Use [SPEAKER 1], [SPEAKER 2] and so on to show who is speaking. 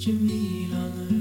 [SPEAKER 1] kim ilanır